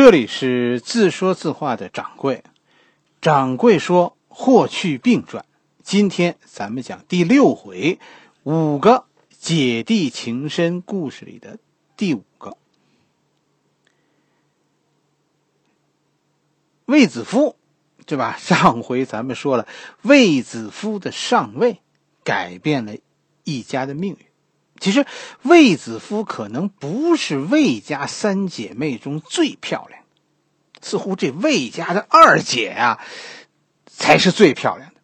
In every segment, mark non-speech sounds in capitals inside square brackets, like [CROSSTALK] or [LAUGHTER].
这里是自说自话的掌柜，掌柜说《霍去病传》，今天咱们讲第六回，五个姐弟情深故事里的第五个。卫子夫，对吧？上回咱们说了，卫子夫的上位改变了一家的命运。其实，卫子夫可能不是卫家三姐妹中最漂亮，似乎这卫家的二姐啊，才是最漂亮的。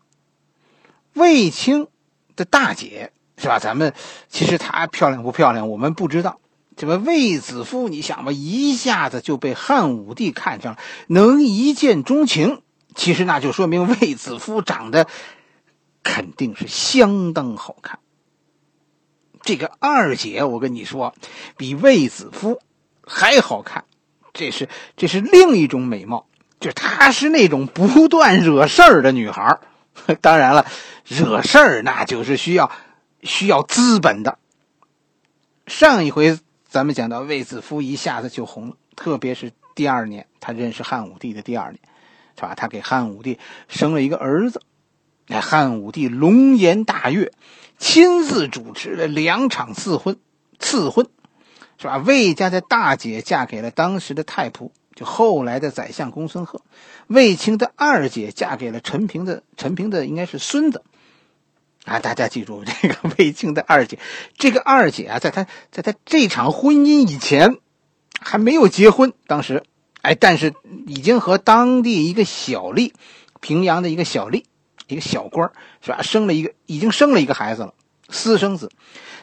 卫青的大姐是吧？咱们其实她漂亮不漂亮，我们不知道。这个卫子夫，你想吧，一下子就被汉武帝看上了，能一见钟情，其实那就说明卫子夫长得肯定是相当好看。这个二姐，我跟你说，比卫子夫还好看，这是这是另一种美貌，就她是那种不断惹事儿的女孩 [LAUGHS] 当然了，惹事儿那就是需要需要资本的。上一回咱们讲到卫子夫一下子就红了，特别是第二年他认识汉武帝的第二年，是吧？他给汉武帝生了一个儿子，那汉武帝龙颜大悦。亲自主持了两场赐婚，赐婚，是吧？魏家的大姐嫁给了当时的太仆，就后来的宰相公孙贺；卫青的二姐嫁给了陈平的陈平的应该是孙子。啊，大家记住这个卫青的二姐，这个二姐啊，在她在她这场婚姻以前还没有结婚，当时，哎，但是已经和当地一个小吏，平阳的一个小吏。一个小官是吧？生了一个，已经生了一个孩子了，私生子。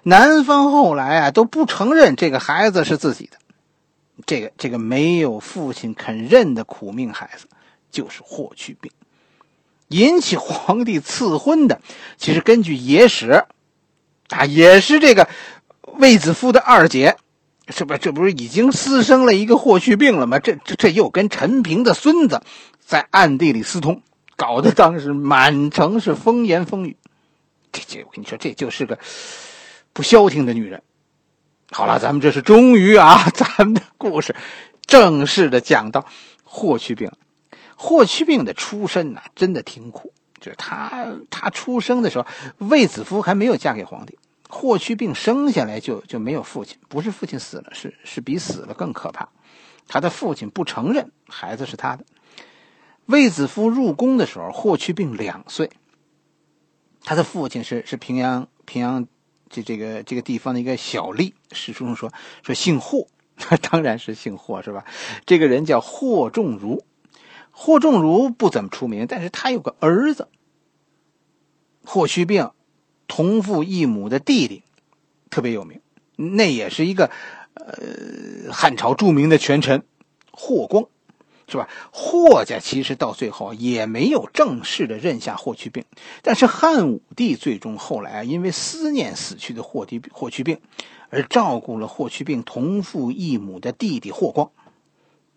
男方后来啊都不承认这个孩子是自己的。这个这个没有父亲肯认的苦命孩子，就是霍去病。引起皇帝赐婚的，其实根据野史，啊，也是这个卫子夫的二姐，是不？这不是已经私生了一个霍去病了吗？这这这又跟陈平的孙子在暗地里私通。搞得当时满城是风言风语，这这我跟你说，这就是个不消停的女人。好了，咱们这是终于啊，咱们的故事正式的讲到霍去病。霍去病的出身呢，真的挺苦。就是他他出生的时候，卫子夫还没有嫁给皇帝，霍去病生下来就就没有父亲，不是父亲死了，是是比死了更可怕。他的父亲不承认孩子是他的。卫子夫入宫的时候，霍去病两岁。他的父亲是是平阳平阳这这个这个地方的一个小吏。史书中说说姓霍，[LAUGHS] 当然是姓霍是吧？这个人叫霍仲儒。霍仲儒不怎么出名，但是他有个儿子霍去病，同父异母的弟弟特别有名，那也是一个呃汉朝著名的权臣霍光。是吧？霍家其实到最后也没有正式的认下霍去病，但是汉武帝最终后来啊，因为思念死去的霍帝霍去病，而照顾了霍去病同父异母的弟弟霍光，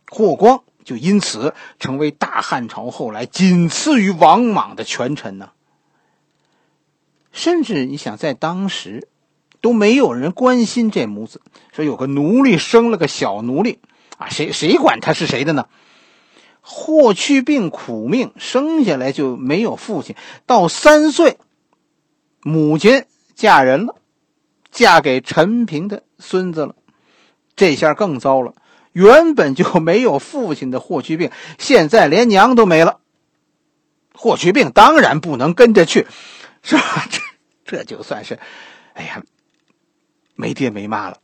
霍光就因此成为大汉朝后来仅次于王莽的权臣呢。甚至你想，在当时都没有人关心这母子，说有个奴隶生了个小奴隶啊，谁谁管他是谁的呢？霍去病苦命，生下来就没有父亲。到三岁，母亲嫁人了，嫁给陈平的孙子了。这下更糟了，原本就没有父亲的霍去病，现在连娘都没了。霍去病当然不能跟着去，是吧？这这就算是，哎呀，没爹没妈了。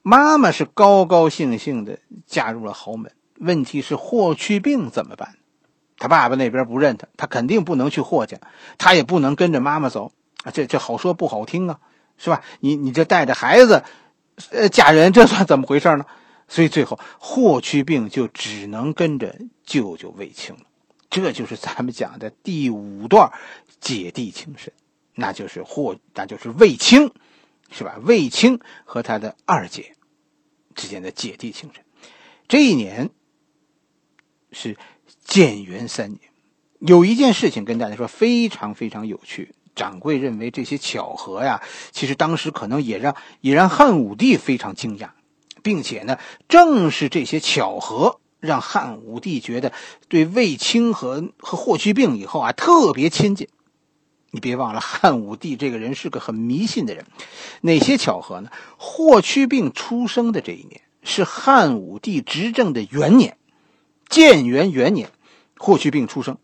妈妈是高高兴兴的嫁入了豪门。问题是霍去病怎么办？他爸爸那边不认他，他肯定不能去霍家，他也不能跟着妈妈走啊！这这好说不好听啊，是吧？你你这带着孩子，呃，嫁人，这算怎么回事呢？所以最后霍去病就只能跟着舅舅卫青了。这就是咱们讲的第五段姐弟情深，那就是霍，那就是卫青，是吧？卫青和他的二姐之间的姐弟情深。这一年。是建元三年，有一件事情跟大家说非常非常有趣。掌柜认为这些巧合呀，其实当时可能也让也让汉武帝非常惊讶。并且呢，正是这些巧合，让汉武帝觉得对卫青和和霍去病以后啊特别亲近。你别忘了，汉武帝这个人是个很迷信的人。哪些巧合呢？霍去病出生的这一年是汉武帝执政的元年，建元元年，霍去病出生。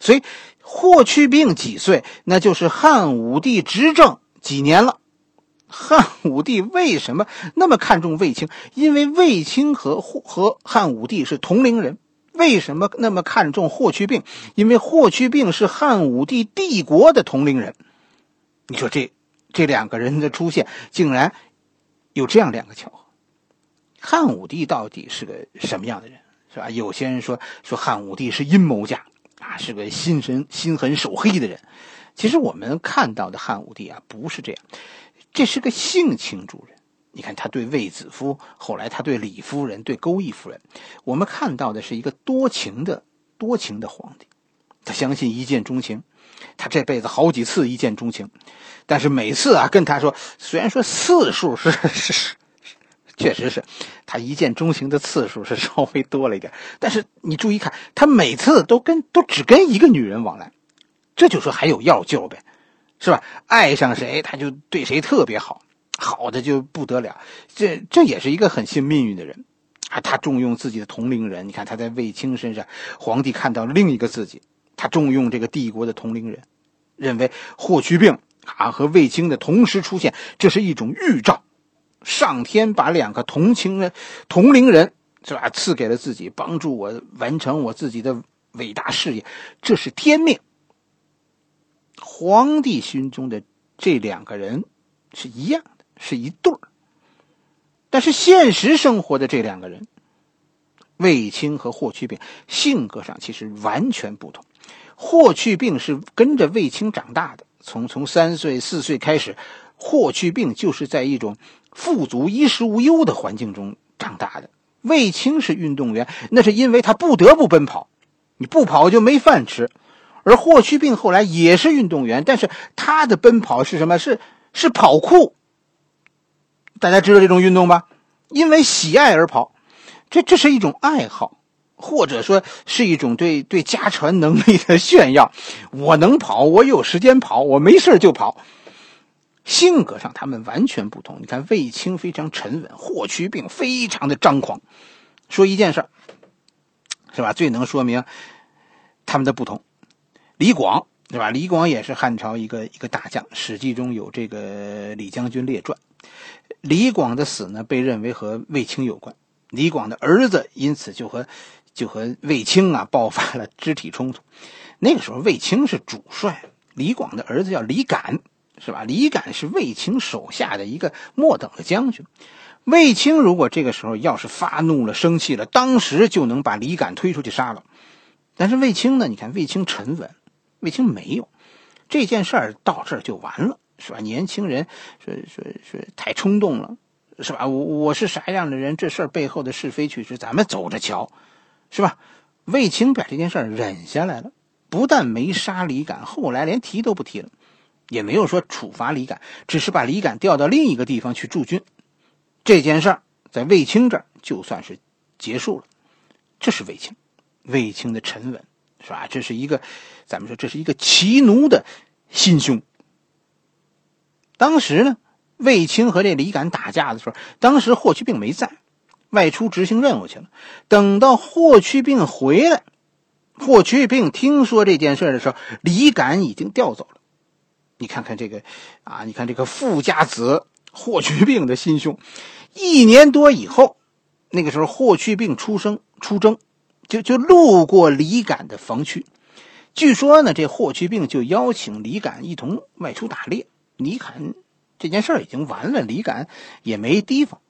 所以，霍去病几岁，那就是汉武帝执政几年了。汉武帝为什么那么看重卫青？因为卫青和和汉武帝是同龄人。为什么那么看重霍去病？因为霍去病是汉武帝帝国的同龄人。你说这这两个人的出现，竟然有这样两个巧合。汉武帝到底是个什么样的人，是吧？有些人说说汉武帝是阴谋家。啊，是个心神心狠手黑的人。其实我们看到的汉武帝啊，不是这样，这是个性情主人。你看他对卫子夫，后来他对李夫人、对钩弋夫人，我们看到的是一个多情的多情的皇帝。他相信一见钟情，他这辈子好几次一见钟情，但是每次啊，跟他说，虽然说次数是是是。确实是，他一见钟情的次数是 [LAUGHS] 稍微多了一点，但是你注意看，他每次都跟都只跟一个女人往来，这就说还有药救呗，是吧？爱上谁他就对谁特别好，好的就不得了。这这也是一个很信命运的人啊。他重用自己的同龄人，你看他在卫青身上，皇帝看到另一个自己，他重用这个帝国的同龄人，认为霍去病啊和卫青的同时出现，这是一种预兆。上天把两个同情人、同龄人，是吧？赐给了自己，帮助我完成我自己的伟大事业，这是天命。皇帝心中的这两个人是一样的，是一对儿。但是现实生活的这两个人，卫青和霍去病，性格上其实完全不同。霍去病是跟着卫青长大的，从从三岁、四岁开始，霍去病就是在一种。富足、衣食无忧的环境中长大的卫青是运动员，那是因为他不得不奔跑，你不跑就没饭吃。而霍去病后来也是运动员，但是他的奔跑是什么？是是跑酷。大家知道这种运动吧？因为喜爱而跑，这这是一种爱好，或者说是一种对对家传能力的炫耀。我能跑，我有时间跑，我没事就跑。性格上他们完全不同。你看卫青非常沉稳，霍去病非常的张狂。说一件事是吧？最能说明他们的不同。李广，对吧？李广也是汉朝一个一个大将，《史记》中有这个李将军列传。李广的死呢，被认为和卫青有关。李广的儿子因此就和就和卫青啊爆发了肢体冲突。那个时候卫青是主帅，李广的儿子叫李敢。是吧？李敢是卫青手下的一个末等的将军。卫青如果这个时候要是发怒了、生气了，当时就能把李敢推出去杀了。但是卫青呢？你看卫青沉稳，卫青没有这件事儿到这儿就完了，是吧？年轻人说说说太冲动了，是吧？我我是啥样的人？这事儿背后的是非曲直，咱们走着瞧，是吧？卫青把这件事儿忍下来了，不但没杀李敢，后来连提都不提了。也没有说处罚李敢，只是把李敢调到另一个地方去驻军。这件事儿在卫青这儿就算是结束了。这是卫青，卫青的沉稳，是吧？这是一个，咱们说这是一个骑奴的心胸。当时呢，卫青和这李敢打架的时候，当时霍去病没在，外出执行任务去了。等到霍去病回来，霍去病听说这件事的时候，李敢已经调走了。你看看这个，啊，你看这个富家子霍去病的心胸。一年多以后，那个时候霍去病出生出征，就就路过李敢的防区。据说呢，这霍去病就邀请李敢一同外出打猎。李敢这件事已经完了，李敢也没提防，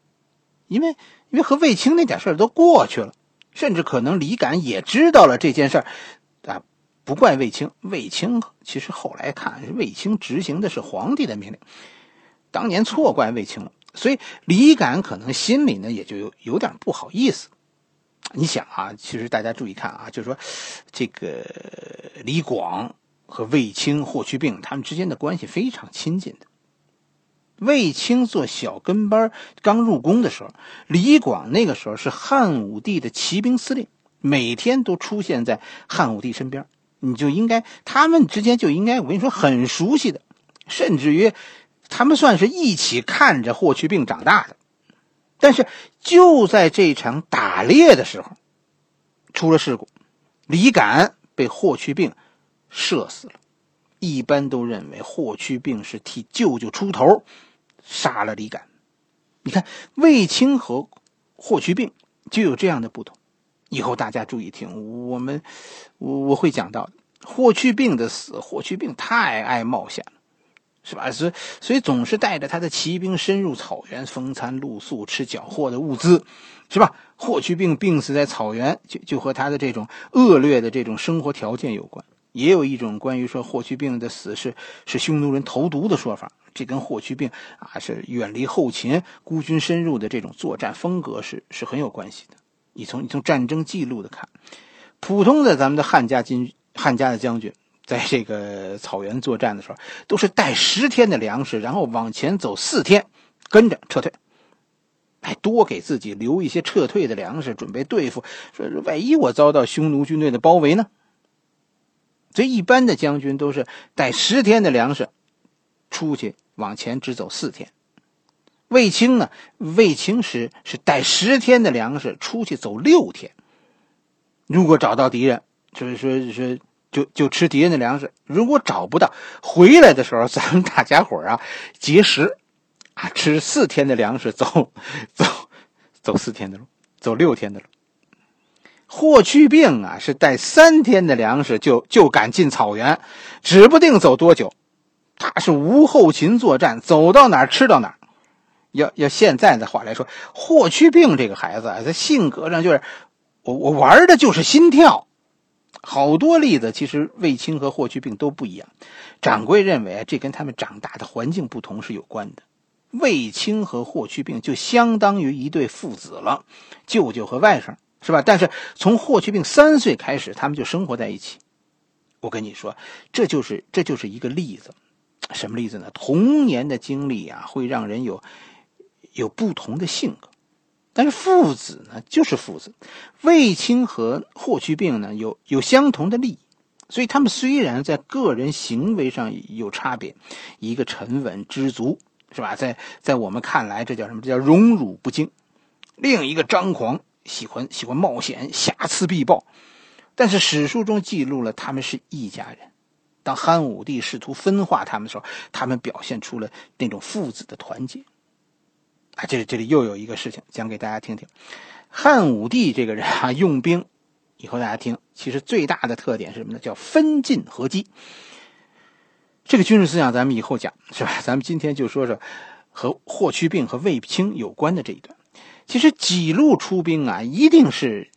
因为因为和卫青那点事都过去了，甚至可能李敢也知道了这件事啊。不怪卫青，卫青其实后来看，卫青执行的是皇帝的命令，当年错怪卫青了，所以李敢可能心里呢也就有有点不好意思。你想啊，其实大家注意看啊，就是说这个李广和卫青、霍去病他们之间的关系非常亲近的。卫青做小跟班刚入宫的时候，李广那个时候是汉武帝的骑兵司令，每天都出现在汉武帝身边，你就应该他们之间就应该我跟你说很熟悉的，甚至于他们算是一起看着霍去病长大的。但是就在这场打猎的时候，出了事故，李敢被霍去病射死了。一般都认为霍去病是替舅舅出头，杀了李敢。你看卫青和霍去病就有这样的不同。以后大家注意听，我们我我会讲到。霍去病的死，霍去病太爱冒险了。是吧？所以，所以总是带着他的骑兵深入草原，风餐露宿，吃缴获的物资，是吧？霍去病病死在草原，就就和他的这种恶劣的这种生活条件有关。也有一种关于说霍去病的死是是匈奴人投毒的说法，这跟霍去病啊是远离后勤、孤军深入的这种作战风格是是很有关系的。你从你从战争记录的看，普通的咱们的汉家军汉家的将军。在这个草原作战的时候，都是带十天的粮食，然后往前走四天，跟着撤退，还多给自己留一些撤退的粮食，准备对付说万一我遭到匈奴军队的包围呢？所以一般的将军都是带十天的粮食出去往前只走四天。卫青呢，卫青是是带十天的粮食出去走六天。如果找到敌人，就是说说。就就吃敌人的粮食，如果找不到，回来的时候 [LAUGHS] 咱们大家伙啊节食，啊吃四天的粮食，走 [LAUGHS] 走走四天的路，走六天的路。霍去病啊是带三天的粮食就就敢进草原，指不定走多久。他是无后勤作战，走到哪儿吃到哪儿。要要现在的话来说，霍去病这个孩子啊，在性格上就是我我玩的就是心跳。好多例子，其实卫青和霍去病都不一样。掌柜认为，这跟他们长大的环境不同是有关的。卫青和霍去病就相当于一对父子了，舅舅和外甥，是吧？但是从霍去病三岁开始，他们就生活在一起。我跟你说，这就是这就是一个例子，什么例子呢？童年的经历啊，会让人有有不同的性格。但是父子呢，就是父子。卫青和霍去病呢，有有相同的利益，所以他们虽然在个人行为上有差别，一个沉稳知足，是吧？在在我们看来，这叫什么？这叫荣辱不惊。另一个张狂，喜欢喜欢冒险，瑕疵必报。但是史书中记录了他们是一家人。当汉武帝试图分化他们的时候，他们表现出了那种父子的团结。啊，这里这里又有一个事情讲给大家听听。汉武帝这个人啊，用兵以后大家听，其实最大的特点是什么呢？叫分进合击。这个军事思想咱们以后讲，是吧？咱们今天就说说和霍去病和卫青有关的这一段。其实几路出兵啊，一定是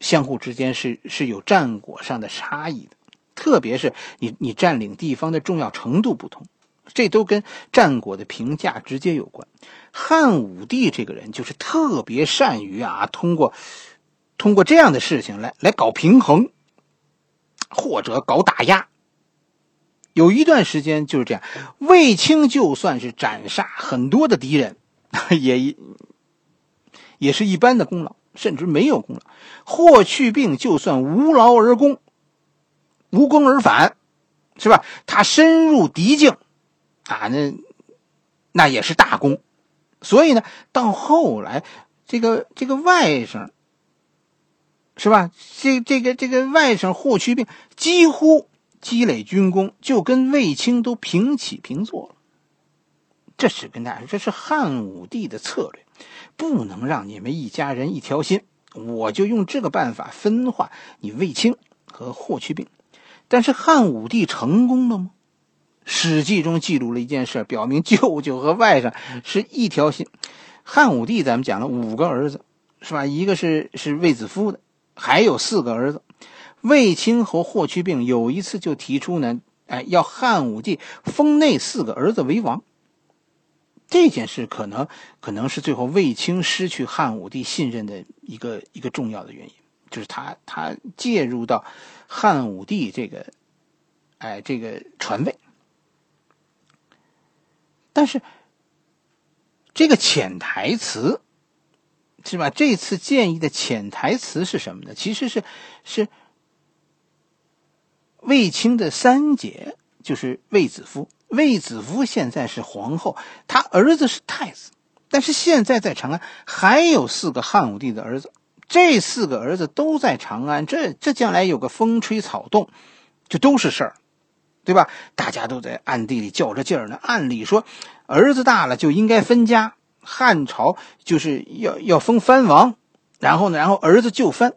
相互之间是是有战果上的差异的，特别是你你占领地方的重要程度不同。这都跟战果的评价直接有关。汉武帝这个人就是特别善于啊，通过通过这样的事情来来搞平衡，或者搞打压。有一段时间就是这样，卫青就算是斩杀很多的敌人，[LAUGHS] 也也是一般的功劳，甚至没有功劳。霍去病就算无劳而功，无功而返，是吧？他深入敌境。啊，那那也是大功，所以呢，到后来，这个这个外甥，是吧？这这个这个外甥霍去病几乎积累军功，就跟卫青都平起平坐了。这是跟大家说，这是汉武帝的策略，不能让你们一家人一条心，我就用这个办法分化你卫青和霍去病。但是汉武帝成功了吗？《史记》中记录了一件事，表明舅舅和外甥是一条心。汉武帝咱们讲了五个儿子，是吧？一个是是卫子夫的，还有四个儿子。卫青和霍去病有一次就提出呢，哎，要汉武帝封那四个儿子为王。这件事可能可能是最后卫青失去汉武帝信任的一个一个重要的原因，就是他他介入到汉武帝这个，哎，这个传位。但是，这个潜台词是吧？这次建议的潜台词是什么呢？其实是是卫青的三姐，就是卫子夫。卫子夫现在是皇后，他儿子是太子，但是现在在长安还有四个汉武帝的儿子，这四个儿子都在长安，这这将来有个风吹草动，这都是事儿，对吧？大家都在暗地里较着劲儿呢。按理说，儿子大了就应该分家，汉朝就是要要封藩王，然后呢，然后儿子就藩。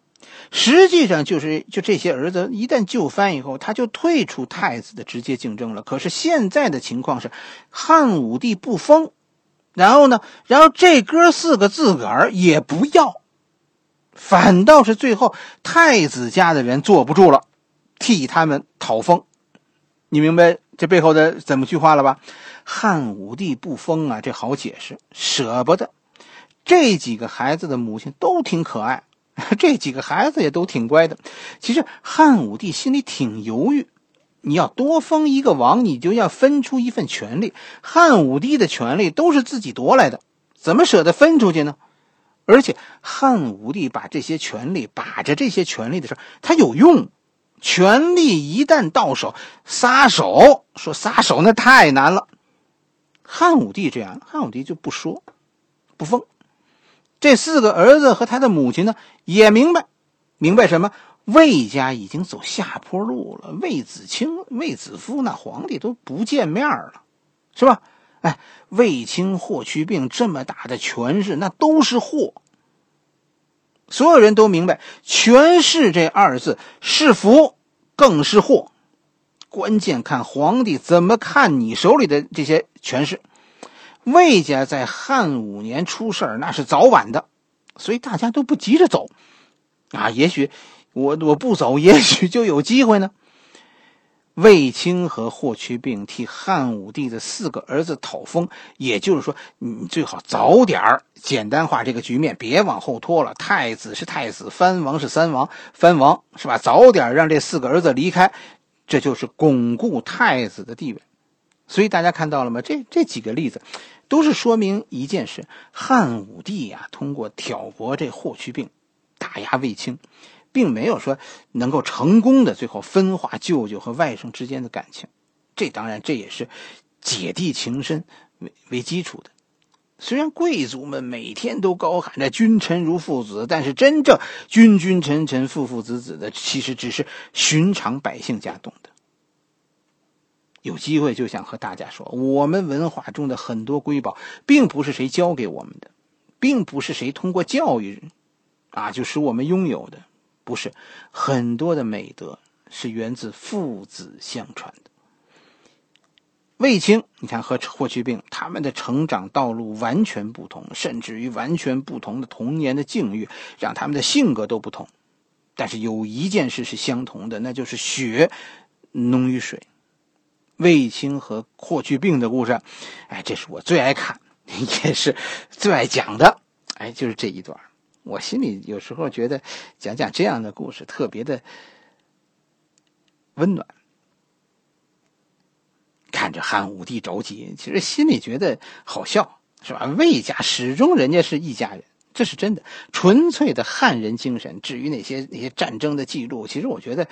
实际上就是，就这些儿子一旦就藩以后，他就退出太子的直接竞争了。可是现在的情况是，汉武帝不封，然后呢，然后这哥四个自个儿也不要，反倒是最后太子家的人坐不住了，替他们讨封。你明白这背后的怎么句话了吧？汉武帝不封啊，这好解释，舍不得。这几个孩子的母亲都挺可爱。[LAUGHS] 这几个孩子也都挺乖的。其实汉武帝心里挺犹豫，你要多封一个王，你就要分出一份权利。汉武帝的权利都是自己夺来的，怎么舍得分出去呢？而且汉武帝把这些权利把着这些权利的时候，他有用。权力一旦到手，撒手说撒手那太难了。汉武帝这样，汉武帝就不说，不封。这四个儿子和他的母亲呢，也明白，明白什么？魏家已经走下坡路了。魏子清、魏子夫那皇帝都不见面了，是吧？哎，卫青、霍去病这么大的权势，那都是祸。所有人都明白，权势这二字是福，更是祸。关键看皇帝怎么看你手里的这些权势。魏家在汉五年出事儿，那是早晚的，所以大家都不急着走，啊，也许我我不走，也许就有机会呢。卫青和霍去病替汉武帝的四个儿子讨封，也就是说，你最好早点儿简单化这个局面，别往后拖了。太子是太子，藩王是三王，藩王是吧？早点让这四个儿子离开，这就是巩固太子的地位。所以大家看到了吗？这这几个例子。都是说明一件事：汉武帝呀，通过挑拨这霍去病，打压卫青，并没有说能够成功的最后分化舅舅和外甥之间的感情。这当然，这也是姐弟情深为为基础的。虽然贵族们每天都高喊着“君臣如父子”，但是真正君君臣臣、父父子子的，其实只是寻常百姓家懂的。有机会就想和大家说，我们文化中的很多瑰宝，并不是谁教给我们的，并不是谁通过教育，啊，就使我们拥有的，不是很多的美德是源自父子相传的。卫青，你看和霍去病他们的成长道路完全不同，甚至于完全不同的童年的境遇，让他们的性格都不同。但是有一件事是相同的，那就是血浓于水。卫青和霍去病的故事，哎，这是我最爱看，[LAUGHS] 也是最爱讲的。哎，就是这一段，我心里有时候觉得讲讲这样的故事特别的温暖。看着汉武帝着急，其实心里觉得好笑，是吧？魏家始终人家是一家人，这是真的，纯粹的汉人精神。至于那些那些战争的记录，其实我觉得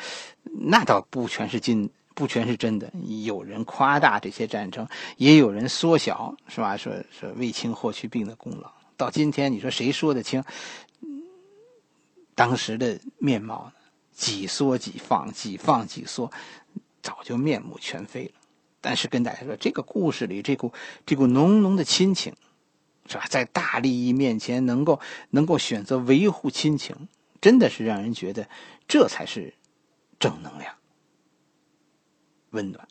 那倒不全是金。不全是真的，有人夸大这些战争，也有人缩小，是吧？说说卫青、霍去病的功劳。到今天，你说谁说得清当时的面貌呢？几缩几放，几放几缩，早就面目全非了。但是跟大家说，这个故事里这股这股浓浓的亲情，是吧？在大利益面前，能够能够选择维护亲情，真的是让人觉得这才是正能量。温暖。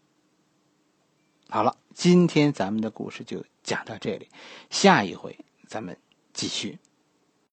好了，今天咱们的故事就讲到这里，下一回咱们继续。